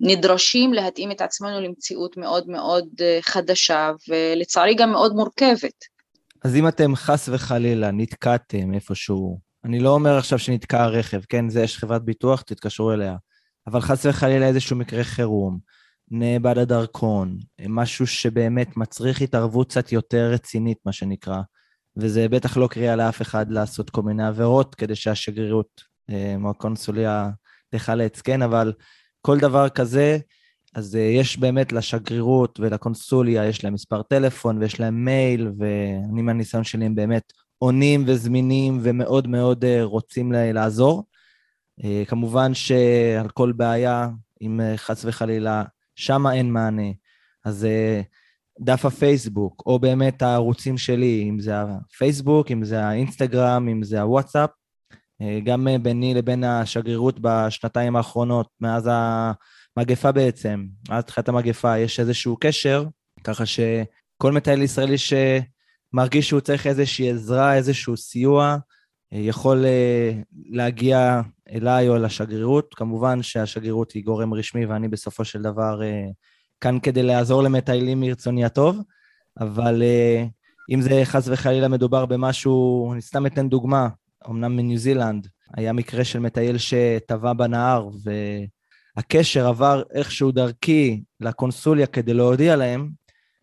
נדרשים להתאים את עצמנו למציאות מאוד מאוד אה, חדשה, ולצערי גם מאוד מורכבת. אז אם אתם חס וחלילה נתקעתם איפשהו, אני לא אומר עכשיו שנתקע הרכב, כן? זה יש חברת ביטוח, תתקשרו אליה. אבל חס וחלילה איזשהו מקרה חירום, נאבד הדרכון, משהו שבאמת מצריך התערבות קצת יותר רצינית, מה שנקרא. וזה בטח לא קריאה לאף אחד לעשות כל מיני עבירות כדי שהשגרירות אה, או הקונסוליה תחלץ, כן? אבל כל דבר כזה, אז אה, יש באמת לשגרירות ולקונסוליה, יש להם מספר טלפון ויש להם מייל, ואני מהניסיון שלי הם באמת עונים וזמינים ומאוד מאוד אה, רוצים לעזור. כמובן שעל כל בעיה, אם חס וחלילה שם אין מענה. אז אה, דף הפייסבוק, או באמת הערוצים שלי, אם זה הפייסבוק, אם זה האינסטגרם, אם זה הוואטסאפ, אה, גם אה, ביני לבין השגרירות בשנתיים האחרונות, מאז המגפה בעצם, מאז תחילת המגפה, יש איזשהו קשר, ככה שכל מטייל ישראלי שמרגיש שהוא צריך איזושהי עזרה, איזשהו סיוע, יכול להגיע אליי או לשגרירות. כמובן שהשגרירות היא גורם רשמי ואני בסופו של דבר אה, כאן כדי לעזור למטיילים מרצוני הטוב, אבל אה, אם זה חס וחלילה מדובר במשהו, אני סתם אתן דוגמה, אמנם מניו זילנד, היה מקרה של מטייל שטבע בנהר והקשר עבר איכשהו דרכי לקונסוליה כדי להודיע להם,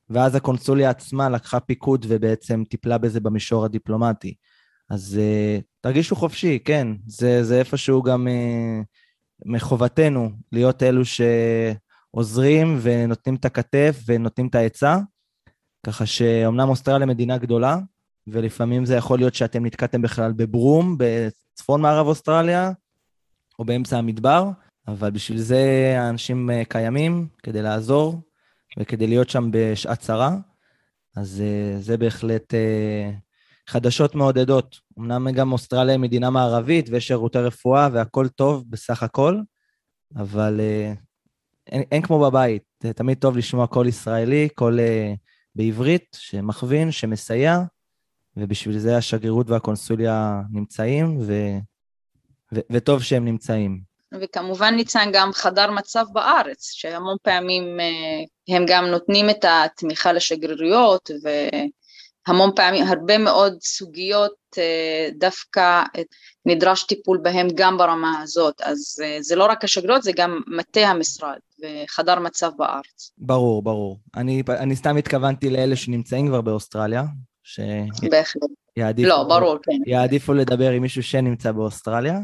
ואז הקונסוליה עצמה לקחה פיקוד ובעצם טיפלה בזה במישור הדיפלומטי. אז uh, תרגישו חופשי, כן, זה, זה איפשהו גם uh, מחובתנו להיות אלו שעוזרים ונותנים את הכתף ונותנים את העצה, ככה שאומנם אוסטרליה מדינה גדולה, ולפעמים זה יכול להיות שאתם נתקעתם בכלל בברום, בצפון מערב אוסטרליה, או באמצע המדבר, אבל בשביל זה האנשים uh, קיימים, כדי לעזור וכדי להיות שם בשעת צרה. אז uh, זה בהחלט uh, חדשות מעודדות. אמנם גם אוסטרליה היא מדינה מערבית ויש שירותי רפואה והכל טוב בסך הכל, אבל אין, אין כמו בבית, תמיד טוב לשמוע קול ישראלי, קול uh, בעברית, שמכווין, שמסייע, ובשביל זה השגרירות והקונסוליה נמצאים, ו, ו, וטוב שהם נמצאים. וכמובן ניצן גם חדר מצב בארץ, שהמון פעמים uh, הם גם נותנים את התמיכה לשגרירויות, והמון פעמים, הרבה מאוד סוגיות uh, דווקא נדרש טיפול בהם גם ברמה הזאת, אז uh, זה לא רק השגרירות, זה גם מטה המשרד. וחדר מצב בארץ. ברור, ברור. אני, אני סתם התכוונתי לאלה שנמצאים כבר באוסטרליה, ש... בהחלט. יעדיפו, לא, ברור, כן. יעדיפו לדבר עם מישהו שנמצא באוסטרליה,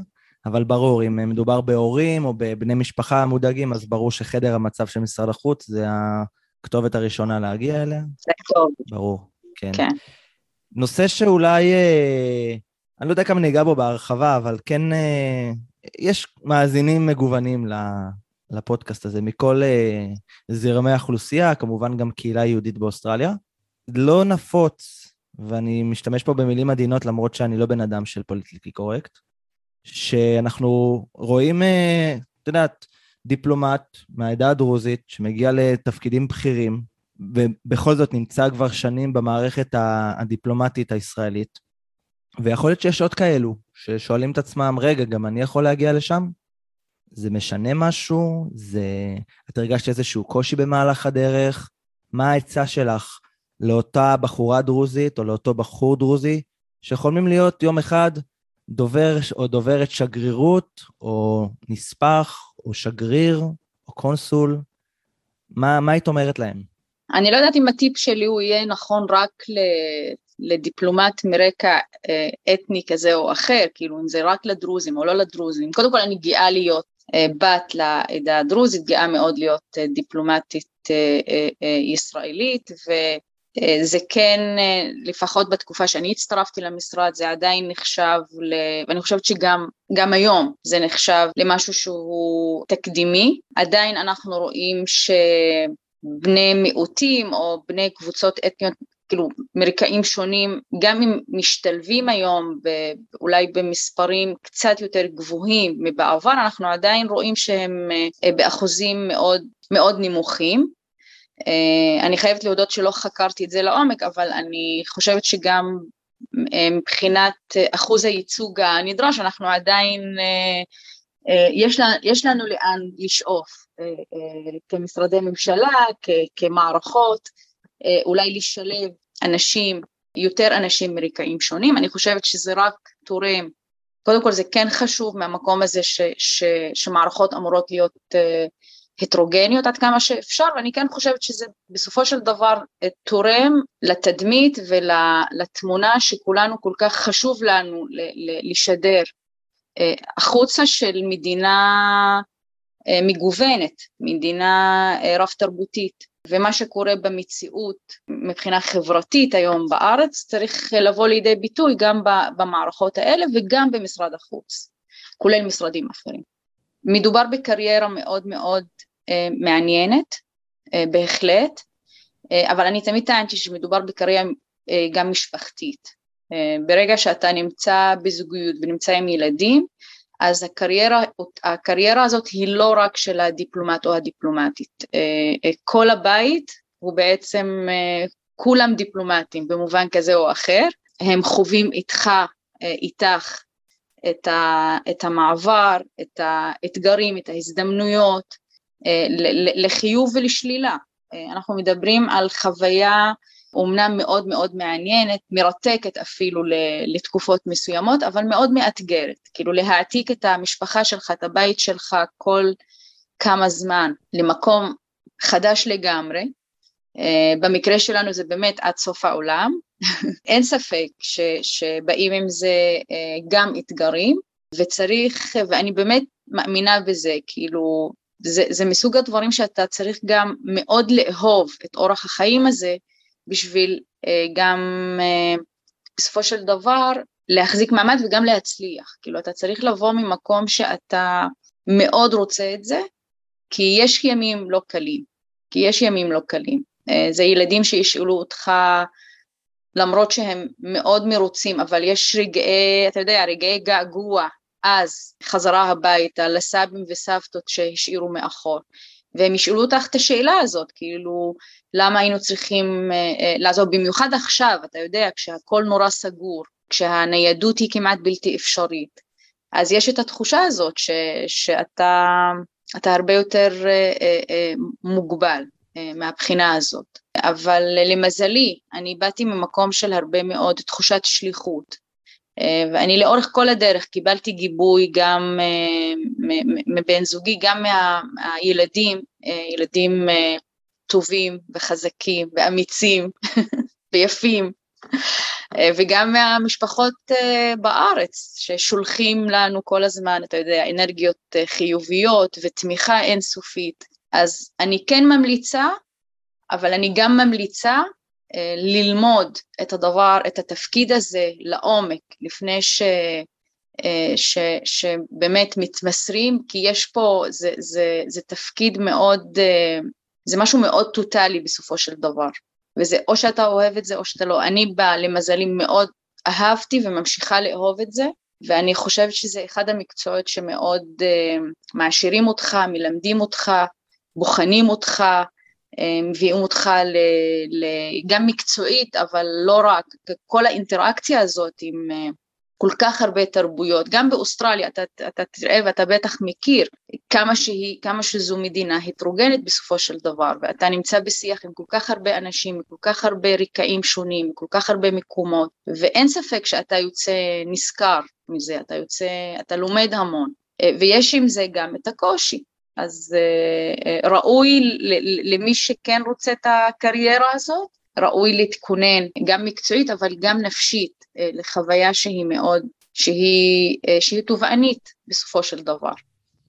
אבל ברור, אם מדובר בהורים או בבני משפחה מודאגים, אז ברור שחדר המצב של משרד החוץ זה הכתובת הראשונה להגיע אליה. זה הכתובת. ברור, כן. כן. נושא שאולי, אה, אני לא יודע כמה ניגע בו בהרחבה, אבל כן, אה, יש מאזינים מגוונים לפודקאסט הזה, מכל uh, זרמי האוכלוסייה, כמובן גם קהילה יהודית באוסטרליה. לא נפוץ, ואני משתמש פה במילים עדינות למרות שאני לא בן אדם של פוליטיקלי קורקט, שאנחנו רואים, uh, את יודעת, דיפלומט מהעדה הדרוזית שמגיע לתפקידים בכירים, ובכל זאת נמצא כבר שנים במערכת הדיפלומטית הישראלית, ויכול להיות שיש עוד כאלו ששואלים את עצמם, רגע, גם אני יכול להגיע לשם? זה משנה משהו? זה... את הרגשת איזשהו קושי במהלך הדרך? מה העצה שלך לאותה בחורה דרוזית או לאותו בחור דרוזי שחולמים להיות יום אחד דובר או דוברת שגרירות או נספח או שגריר או קונסול? מה, מה היית אומרת להם? אני לא יודעת אם הטיפ שלי הוא יהיה נכון רק. לדיפלומט מרקע אה, אתני כזה או אחר, כאילו אם זה רק לדרוזים או לא לדרוזים. קודם כל אני גאה להיות אה, בת לעדה הדרוזית, גאה מאוד להיות אה, דיפלומטית ישראלית, וזה כן, לפחות בתקופה שאני הצטרפתי למשרד, זה עדיין נחשב, ל... ואני חושבת שגם היום זה נחשב למשהו שהוא תקדימי, עדיין אנחנו רואים ש... בני מיעוטים או בני קבוצות אתניות כאילו מרקעים שונים, גם אם משתלבים היום אולי במספרים קצת יותר גבוהים מבעבר, אנחנו עדיין רואים שהם אה, באחוזים מאוד, מאוד נמוכים. אה, אני חייבת להודות שלא חקרתי את זה לעומק, אבל אני חושבת שגם אה, מבחינת אחוז הייצוג הנדרש, אנחנו עדיין, יש לנו, יש לנו לאן לשאוף כמשרדי ממשלה, כמערכות. אה, אולי לשלב אנשים, יותר אנשים מרקעים שונים, אני חושבת שזה רק תורם, קודם כל זה כן חשוב מהמקום הזה ש, ש, שמערכות אמורות להיות הטרוגניות עד כמה שאפשר, ואני כן חושבת שזה בסופו של דבר תורם לתדמית ולתמונה שכולנו כל כך חשוב לנו לשדר החוצה של מדינה מגוונת, מדינה uh, רב תרבותית. ומה שקורה במציאות מבחינה חברתית היום בארץ צריך לבוא לידי ביטוי גם במערכות האלה וגם במשרד החוץ, כולל משרדים אחרים. מדובר בקריירה מאוד מאוד אה, מעניינת, אה, בהחלט, אה, אבל אני תמיד טענתי שמדובר בקריירה אה, גם משפחתית. אה, ברגע שאתה נמצא בזוגיות ונמצא עם ילדים, אז הקריירה, הקריירה הזאת היא לא רק של הדיפלומט או הדיפלומטית, אה, אה, כל הבית הוא בעצם אה, כולם דיפלומטים במובן כזה או אחר, הם חווים איתך, איתך את, ה, את המעבר, את האתגרים, את ההזדמנויות, לחיוב ולשלילה. אנחנו מדברים על חוויה אומנם מאוד מאוד מעניינת, מרתקת אפילו לתקופות מסוימות, אבל מאוד מאתגרת, כאילו להעתיק את המשפחה שלך, את הבית שלך כל כמה זמן למקום חדש לגמרי, Uh, במקרה שלנו זה באמת עד סוף העולם, אין ספק ש, שבאים עם זה uh, גם אתגרים, וצריך, ואני באמת מאמינה בזה, כאילו, זה, זה מסוג הדברים שאתה צריך גם מאוד לאהוב את אורח החיים הזה, בשביל אה, גם אה, בסופו של דבר להחזיק מעמד וגם להצליח. כאילו אתה צריך לבוא ממקום שאתה מאוד רוצה את זה, כי יש ימים לא קלים, כי יש ימים לא קלים. אה, זה ילדים שישאלו אותך למרות שהם מאוד מרוצים, אבל יש רגעי, אתה יודע, רגעי געגוע, אז חזרה הביתה לסבים וסבתות שהשאירו מאחור. והם ישאלו אותך את השאלה הזאת, כאילו, למה היינו צריכים אה, לעזוב, במיוחד עכשיו, אתה יודע, כשהכול נורא סגור, כשהניידות היא כמעט בלתי אפשרית, אז יש את התחושה הזאת ש, שאתה אתה הרבה יותר מוגבל מהבחינה הזאת. אבל מבזלי, אני באתי ממקום של הרבה מאוד תחושת שליחות, אה, ואני לאורך כל הדרך קיבלתי גיבוי גם אה, מבן זוגי, גם מהילדים, אה, ילדים טובים וחזקים ואמיצים ויפים, וגם מהמשפחות בארץ ששולחים לנו כל הזמן, אתה יודע, אנרגיות חיוביות ותמיכה אינסופית. אז אני כן ממליצה אבל אני גם ממליצה אה, ללמוד את הדבר, את התפקיד הזה לעומק, לפני ש, אה, ש, שבאמת מתמסרים, כי יש פה, זה, זה, זה תפקיד מאוד, אה, זה משהו מאוד טוטאלי בסופו של דבר, וזה או שאתה אוהב את זה או שאתה לא. אני באה למזלי מאוד אהבתי וממשיכה לאהוב את זה, ואני חושבת שזה אחד המקצועות שמאוד uh, מעשירים אותך, מלמדים אותך, בוחנים אותך, מביאים אותך ל, ל, גם מקצועית, אבל לא רק, כל האינטראקציה הזאת עם אה, כל כך הרבה תרבויות, גם באוסטרליה, אתה, אתה תראה ואתה בטח מכיר כמה, שהיא, כמה שזו מדינה הטרוגנית בסופו של דבר, ואתה נמצא בשיח עם כל כך הרבה אנשים, כל כך הרבה רקעים שונים, כל כך הרבה מקומות, ואין ספק שאתה יוצא נשכר מזה, אתה יוצא, אתה לומד המון, אה, ויש עם זה גם את הקושי, אז אה, אה, ראוי למי שכן רוצה את הקריירה הזאת, ראוי להתכונן גם מקצועית אבל גם נפשית אה, לחוויה שהיא מאוד, שהיא, שהיא תובענית בסופו של דבר,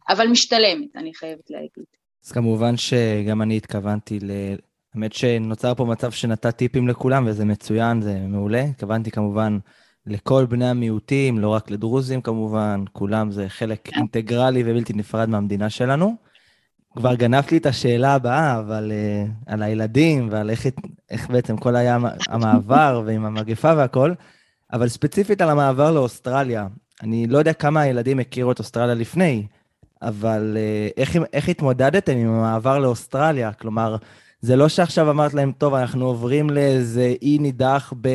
אבל משתלמת, אני חייבת להגיד. אז כמובן שגם אני התכוונתי ל... האמת שנוצר פה מצב שנתת טיפים לכולם, וזה מצוין, זה מעולה. התכוונתי כמובן לכל בני המיעוטים, לא רק לדרוזים כמובן, כולם זה חלק כן. אינטגרלי ובלתי נפרד מהמדינה שלנו. כבר גנבת לי את השאלה הבאה, אבל uh, על הילדים ועל איך, איך בעצם כל היה המעבר ועם המגפה והכל, אבל ספציפית על המעבר לאוסטרליה. אני לא יודע כמה הילדים הכירו את אוסטרליה לפני, אבל uh, איך, איך התמודדתם עם המעבר לאוסטרליה? כלומר, זה לא שעכשיו אמרת להם, טוב, אנחנו עוברים לאיזה אי נידח ב...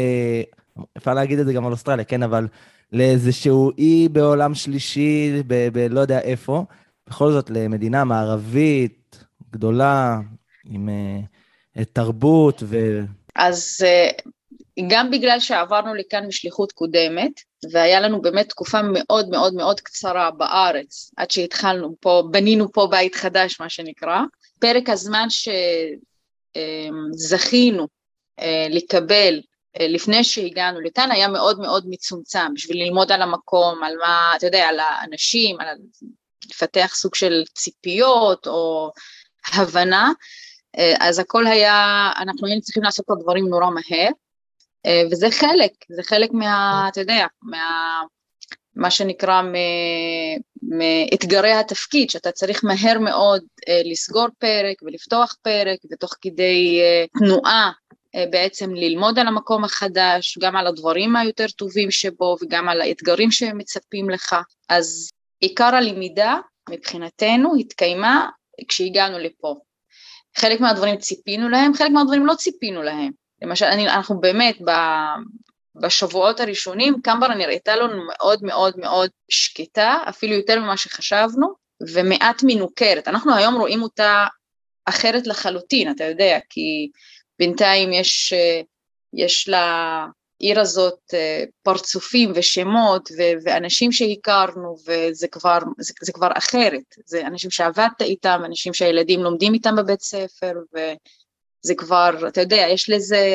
אפשר להגיד את זה גם על אוסטרליה, כן, אבל לאיזשהו אי בעולם שלישי, ב... ב לא יודע איפה. בכל זאת למדינה מערבית גדולה, עם uh, תרבות ו... אז uh, גם בגלל שעברנו לכאן משליחות קודמת, והיה לנו באמת תקופה מאוד מאוד מאוד קצרה בארץ, עד שהתחלנו פה, בנינו פה בית חדש, מה שנקרא, פרק הזמן שזכינו לקבל לפני שהגענו לכאן היה מאוד מאוד מצומצם בשביל ללמוד על המקום, על מה, אתה יודע, על האנשים, על לפתח סוג של ציפיות או הבנה, אה, אז הכל היה, אנחנו היינו צריכים לעשות את הדברים נורא מהר, אה, וזה חלק, זה חלק מה, אתה יודע, מה, מה שנקרא מאתגרי התפקיד, שאתה צריך מהר מאוד אה, לסגור פרק ולפתוח פרק, ותוך כדי תנועה בעצם ללמוד על המקום החדש, גם על הדברים היותר טובים שבו וגם על האתגרים שמצפים לך. אז עיקר הלמידה מבחינתנו התקיימה כשהגענו לפה. חלק מהדברים ציפינו להם, חלק מהדברים לא ציפינו להם. למשל, אני, אנחנו באמת ב, בשבועות הראשונים, קמברה נראיתה לנו מאוד מאוד מאוד שקטה, אפילו יותר ממה שחשבנו, ומעט מנוכרת. אנחנו היום רואים אותה אחרת לחלוטין, אתה יודע, כי בינתיים יש, יש לה העיר הזאת אה, פרצופים ושמות ו- ואנשים שהכרנו וזה כבר, זה, זה כבר אחרת, זה אנשים שעבדת איתם, אנשים שהילדים לומדים איתם בבית ספר וזה כבר, אתה יודע, יש לזה,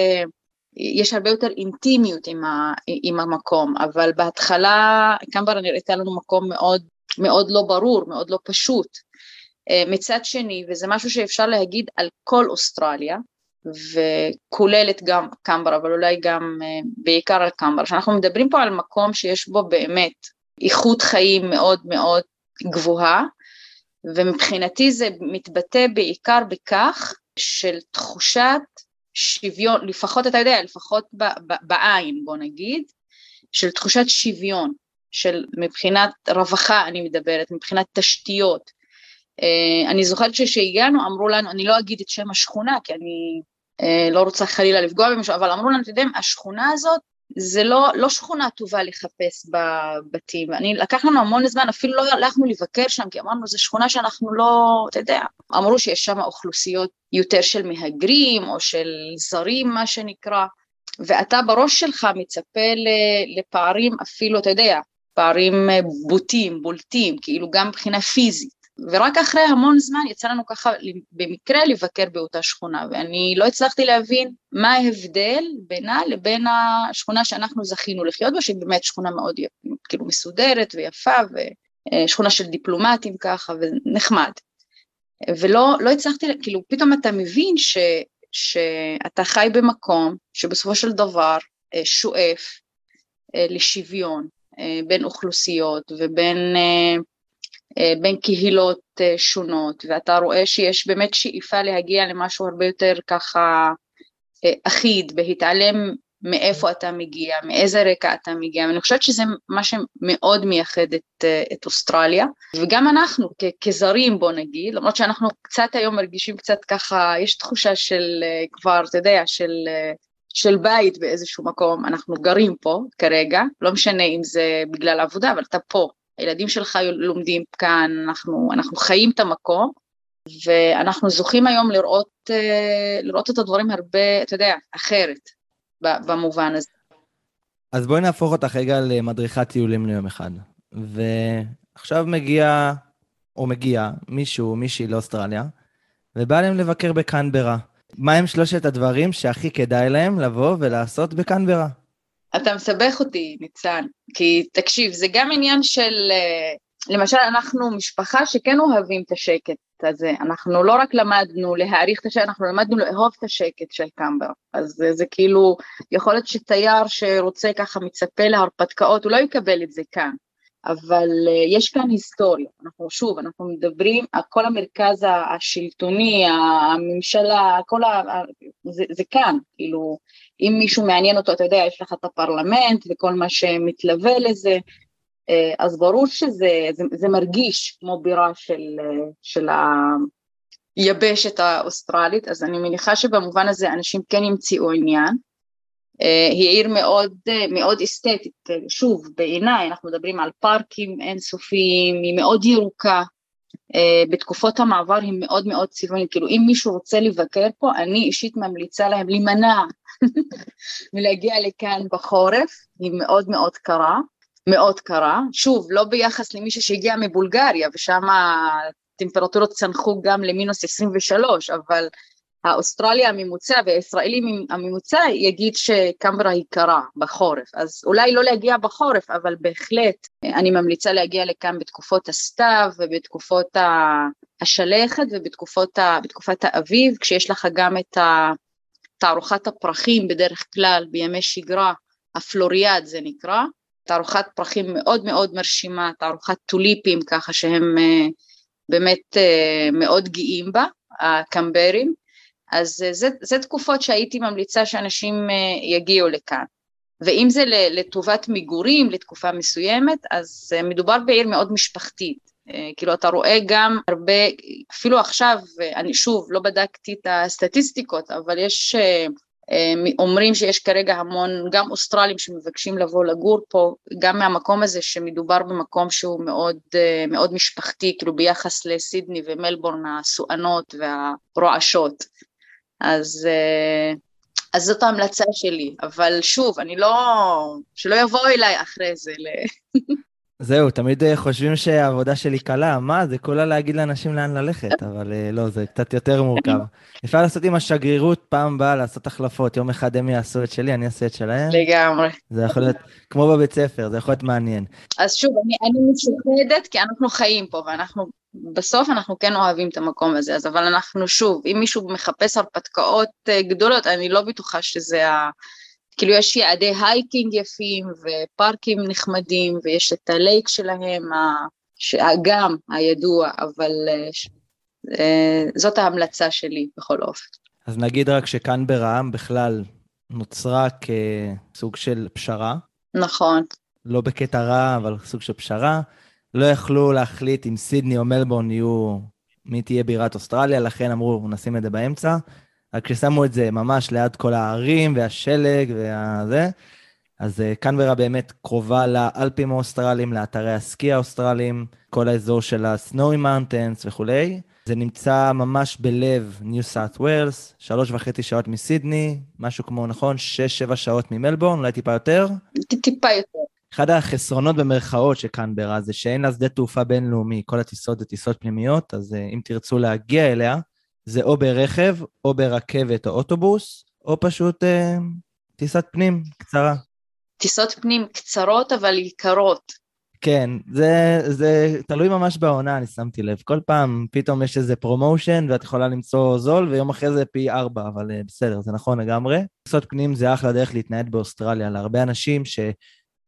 יש הרבה יותר אינטימיות עם, ה, עם המקום, אבל בהתחלה קמברה נראיתה לנו מקום מאוד, מאוד לא ברור, מאוד לא פשוט. אה, מצד שני, וזה משהו שאפשר להגיד על כל אוסטרליה, וכוללת גם קמברה, אבל אולי גם אה, בעיקר על קמברה, שאנחנו מדברים פה על מקום שיש בו באמת איכות חיים מאוד מאוד גבוהה, ומבחינתי זה מתבטא בעיקר בכך של תחושת שוויון, לפחות אתה יודע, לפחות בעין בוא נגיד, של תחושת שוויון, של מבחינת רווחה אני מדברת, מבחינת תשתיות, אה, אני זוכרת שכשהגענו אמרו לנו, אני לא אגיד את שם השכונה כי אני לא רוצה חלילה לפגוע במישהו, אבל אמרו לנו, אתם יודעים, השכונה הזאת זה לא, לא שכונה טובה לחפש בבתים. אני, לקח לנו המון זמן, אפילו לא הלכנו לבקר שם, כי אמרנו, זו שכונה שאנחנו לא, אתה יודע, אמרו שיש שם אוכלוסיות יותר של מהגרים או של זרים, מה שנקרא, ואתה בראש שלך מצפה לפערים אפילו, אתה יודע, פערים בוטים, בולטים, כאילו גם מבחינה פיזית. ורק אחרי המון זמן יצא לנו ככה במקרה לבקר באותה שכונה, ואני לא הצלחתי להבין מה ההבדל בינה לבין השכונה שאנחנו זכינו לחיות בה, שהיא באמת שכונה מאוד כאילו מסודרת ויפה, ושכונה של דיפלומטים ככה, ונחמד. ולא לא הצלחתי, כאילו פתאום אתה מבין ש, שאתה חי במקום שבסופו של דבר אה, שואף אה, לשוויון אה, בין אוכלוסיות ובין אה, בין קהילות אה, שונות, ואתה רואה שיש באמת שאיפה להגיע למשהו הרבה יותר ככה אה, אחיד, בהתעלם מאיפה אתה מגיע, מאיזה רקע אתה מגיע, ואני חושבת שזה מה שמאוד מייחד את, את אוסטרליה, וגם אנחנו כ- כזרים בוא נגיד, למרות שאנחנו קצת היום מרגישים קצת ככה, יש תחושה של כבר, אתה יודע, של, של בית באיזשהו מקום, אנחנו גרים פה כרגע, לא משנה אם זה בגלל העבודה, אבל אתה פה, הילדים שלך לומדים כאן, אנחנו, אנחנו חיים את המקום, ואנחנו זוכים היום לראות, אה, לראות את הדברים הרבה, אתה יודע, אחרת, במובן הזה. אז בואי נהפוך אותך רגע למדריכת טיולים ליום אחד. ועכשיו מגיע, או מגיע, מישהו, מישהי לאוסטרליה, ובא להם לבקר בקנברה. מה הם שלושת הדברים שהכי כדאי להם לבוא ולעשות בקנברה? אתה מסבך אותי, ניצן, כי תקשיב, זה גם עניין של, אה, למשל אנחנו משפחה שכן אוהבים את השקט הזה, אנחנו לא רק למדנו להעריך את השקט, אנחנו למדנו לאהוב את השקט של קמבר, אז זה, זה כאילו, יכול להיות שתייר שרוצה ככה מצפה להרפתקאות, הוא לא יקבל את זה כאן, אבל uh, יש כאן היסטוריה, אנחנו שוב, אנחנו מדברים כל המרכז השלטוני, הממשלה, כל ה... זה, זה כאן, כאילו, אם מישהו מעניין אותו, אתה יודע, יש לך את הפרלמנט וכל מה שמתלווה לזה, uh, אז ברור שזה זה, זה מרגיש כמו בירה של, uh, של היבשת האוסטרלית, אז אני מניחה שבמובן הזה אנשים כן ימצאו עניין. אה, היא עיר מאוד, אה, מאוד אסתטית, שוב בעיניי אנחנו מדברים על פארקים אינסופיים, היא מאוד ירוקה, אה, בתקופות המעבר היא מאוד מאוד צבעונית, כאילו אם מישהו רוצה לבקר פה אני אישית ממליצה להם להימנע מלהגיע לכאן בחורף, היא מאוד מאוד קרה, מאוד קרה, שוב לא ביחס למישהו שהגיע מבולגריה ושם הטמפרטורות צנחו גם למינוס 23, אבל האוסטרלי הממוצע והישראלי הממוצע יגיד שקנברה היא קרה בחורף, אז אולי לא להגיע בחורף, אבל בהחלט אני ממליצה להגיע לכאן בתקופות הסתיו ובתקופות השלכת ובתקופת האביב, כשיש לך גם את תערוכת הפרחים בדרך כלל בימי שגרה, ה-Floriade זה נקרא, תערוכת פרחים מאוד מאוד מרשימה, תערוכת טוליפים ככה שהם אה, באמת אה, מאוד גאים בה, הקמברים, אז אה, זה, זה תקופות שהייתי ממליצה שאנשים אה, יגיעו לכאן. ואם זה לטובת מגורים לתקופה מסוימת, אז אה, מדובר בעיר מאוד משפחתית. כאילו אתה רואה גם הרבה, אפילו עכשיו, אני שוב לא בדקתי את הסטטיסטיקות, אבל יש, אומרים שיש כרגע המון, גם אוסטרלים שמבקשים לבוא לגור פה, גם מהמקום הזה שמדובר במקום שהוא מאוד, מאוד משפחתי, כאילו ביחס לסידני ומלבורן הסואנות והרועשות. אז, אה, אז זאת ההמלצה שלי, אבל שוב, אני לא... שלא יבואו אליי אחרי זה. ל... זהו, תמיד אה, חושבים שהעבודה שלי קלה, מה, זה כולה להגיד לאנשים לאן ללכת, אבל אה, לא, זה קצת יותר מורכב. אפשר לעשות עם השגרירות פעם באה לעשות החלפות, יום אחד הם יעשו את שלי, אני אעשה את שלהם. לגמרי. זה יכול להיות כמו בבית ספר, זה יכול להיות מעניין. אז שוב, אני, אני משוחדת כי אנחנו חיים פה, ואנחנו, בסוף אנחנו כן אוהבים את המקום הזה, אז אבל אנחנו שוב, אם מישהו מחפש הרפתקאות אה, גדולות, אני לא בטוחה שזה ה... כאילו יש יעדי hiking יפים ופארקים נחמדים ויש את ה-lake שלהם, האגם הידוע, אבל אה, אה, זאת ההמלצה שלי בכל אופן. אז נגיד רק שקנברה בכלל נוצרה כסוג של פשרה. נכון. לא בקטע רע, אבל סוג של פשרה. לא יכלו להחליט אם סידני או מלבורן יהיו מי תהיה בירת אוסטרליה, לכן אמרו, נשים את זה באמצע. רק כששמו את זה ממש ליד כל ההרים והשלג והזה, אז אה, קנברה באמת קרובה לאלפים האוסטרליים, לאתרי הסקי האוסטרליים, כל האזור של ה-Snowy Mountains וכולי. זה נמצא ממש בלב ניו סאות' ויילס, שלוש וחצי שעות מסידני, משהו כמו, נכון, שש-שבע שעות ממלבורן, אולי טיפה יותר? טיפה יותר. אחד החסרונות במרכאות של קנברה זה שאין לה שדה תעופה בינלאומי, כל הטיסות זה טיסות פנימיות, אז אה, אם תרצו להגיע אליה, זה או ברכב, או ברכבת או אוטובוס, או פשוט אה, טיסת פנים קצרה. טיסות פנים קצרות אבל יקרות. כן, זה, זה תלוי ממש בעונה, אני שמתי לב. כל פעם פתאום יש איזה promotion ואת יכולה למצוא זול, ויום אחרי זה פי ארבע, אבל אה, בסדר, זה נכון לגמרי. טיסות פנים זה אחלה דרך להתנייד באוסטרליה. להרבה אנשים ש...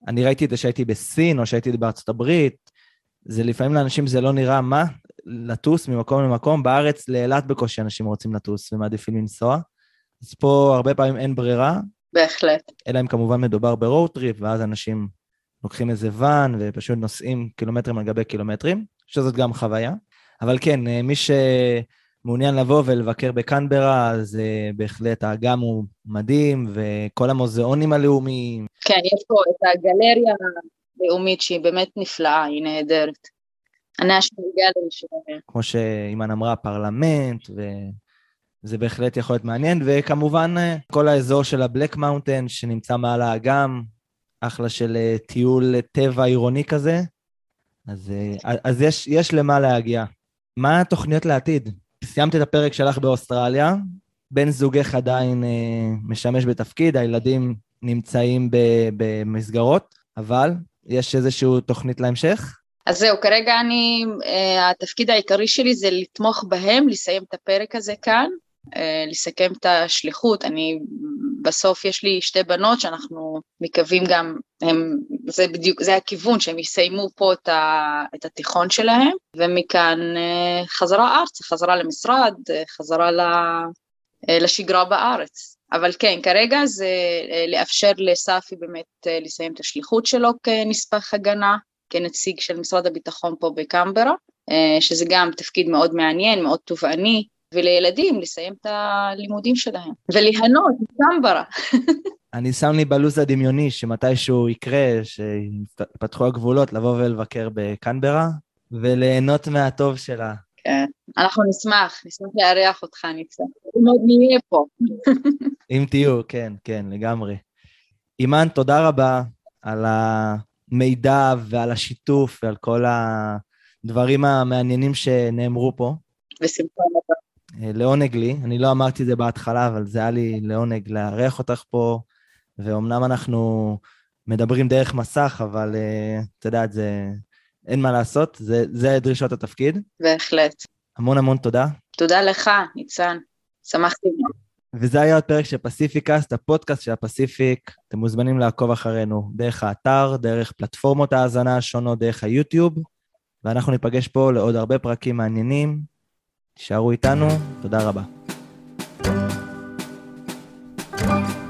אני ראיתי את זה שהייתי בסין או שהייתי בארצות הברית, זה לפעמים לאנשים זה לא נראה מה, לטוס ממקום למקום. בארץ, לאילת בקושי אנשים רוצים לטוס ומעדיפים לנסוע. אז פה הרבה פעמים אין ברירה. בהחלט. אלא אם כמובן מדובר ב-road trip, ואז אנשים לוקחים איזה ואן ופשוט נוסעים קילומטרים על גבי קילומטרים, שזאת גם חוויה. אבל כן, אה, מי שמעוניין לבוא ולבקר בקנברה, אז אה, בהחלט האגם הוא מדהים, וכל המוזיאונים הלאומיים. כן, יש פה את הגלריה הלאומית שהיא באמת נפלאה, היא נהדרת. ה-National Gallery כמו שאימא אמרה, פרלמנט, וזה בהחלט יכול להיות מעניין, וכמובן אה, כל האזור של ה-Black Mountain שנמצא מעל האגם, אחלה של אה, טיול טבע עירוני כזה, אז, אז יש, יש למה להגיע. מה התוכניות לעתיד? סיימת את הפרק שלך באוסטרליה, בן זוגך עדיין אה, משמש בתפקיד, הילדים נמצאים ב, במסגרות, אבל יש איזושהי תוכנית להמשך? אז זהו, כרגע אני, uh, התפקיד העיקרי שלי זה לתמוך בהם, לסיים את הפרק הזה כאן, לסכם את השליחות. אני בסוף יש לי שתי בנות שאנחנו מקווים גם, הם, זה בדיוק, זה הכיוון, שהם יסיימו פה את, ה, את התיכון שלהם, ומכאן אה, חזרה ארצה, חזרה למשרד, אה, חזרה אה, לשגרה בארץ. אבל כן, כרגע זה לאפשר לסאפי באמת לסיים את השליחות שלו כנספח הגנה, כנציג של משרד הביטחון פה בקמברה, שזה גם תפקיד מאוד מעניין, מאוד תובעני, ולילדים לסיים את הלימודים שלהם, וליהנות מקמברה. אני שם לי בלו"ז הדמיוני שמתישהו יקרה, שיפתחו הגבולות, לבוא ולבקר בקנברה, וליהנות מהטוב שלה. כן, אנחנו נשמח, נשמח לארח אותך, ניצן. אם עוד נהיה פה. אם תהיו, כן, כן, לגמרי. אימאן, תודה רבה על המידע ועל השיתוף ועל כל הדברים המעניינים שנאמרו פה. בשמחה רבה. אה, לעונג לי, אני לא אמרתי את זה בהתחלה, אבל זה היה לי לעונג לארח אותך פה, ואומנם אנחנו מדברים דרך מסך, אבל uh, את יודעת, זה... אין מה לעשות, זה, זה דרישות התפקיד. בהחלט. המון המון תודה. תודה לך, ניצן. שמחתי מאוד. וזה היה עוד פרק של פסיפיקאסט, הפודקאסט של הפסיפיק. אתם מוזמנים לעקוב אחרינו דרך האתר, דרך פלטפורמות ההאזנה השונות, דרך היוטיוב, ואנחנו ניפגש פה לעוד הרבה פרקים מעניינים. תישארו איתנו, תודה רבה. thank you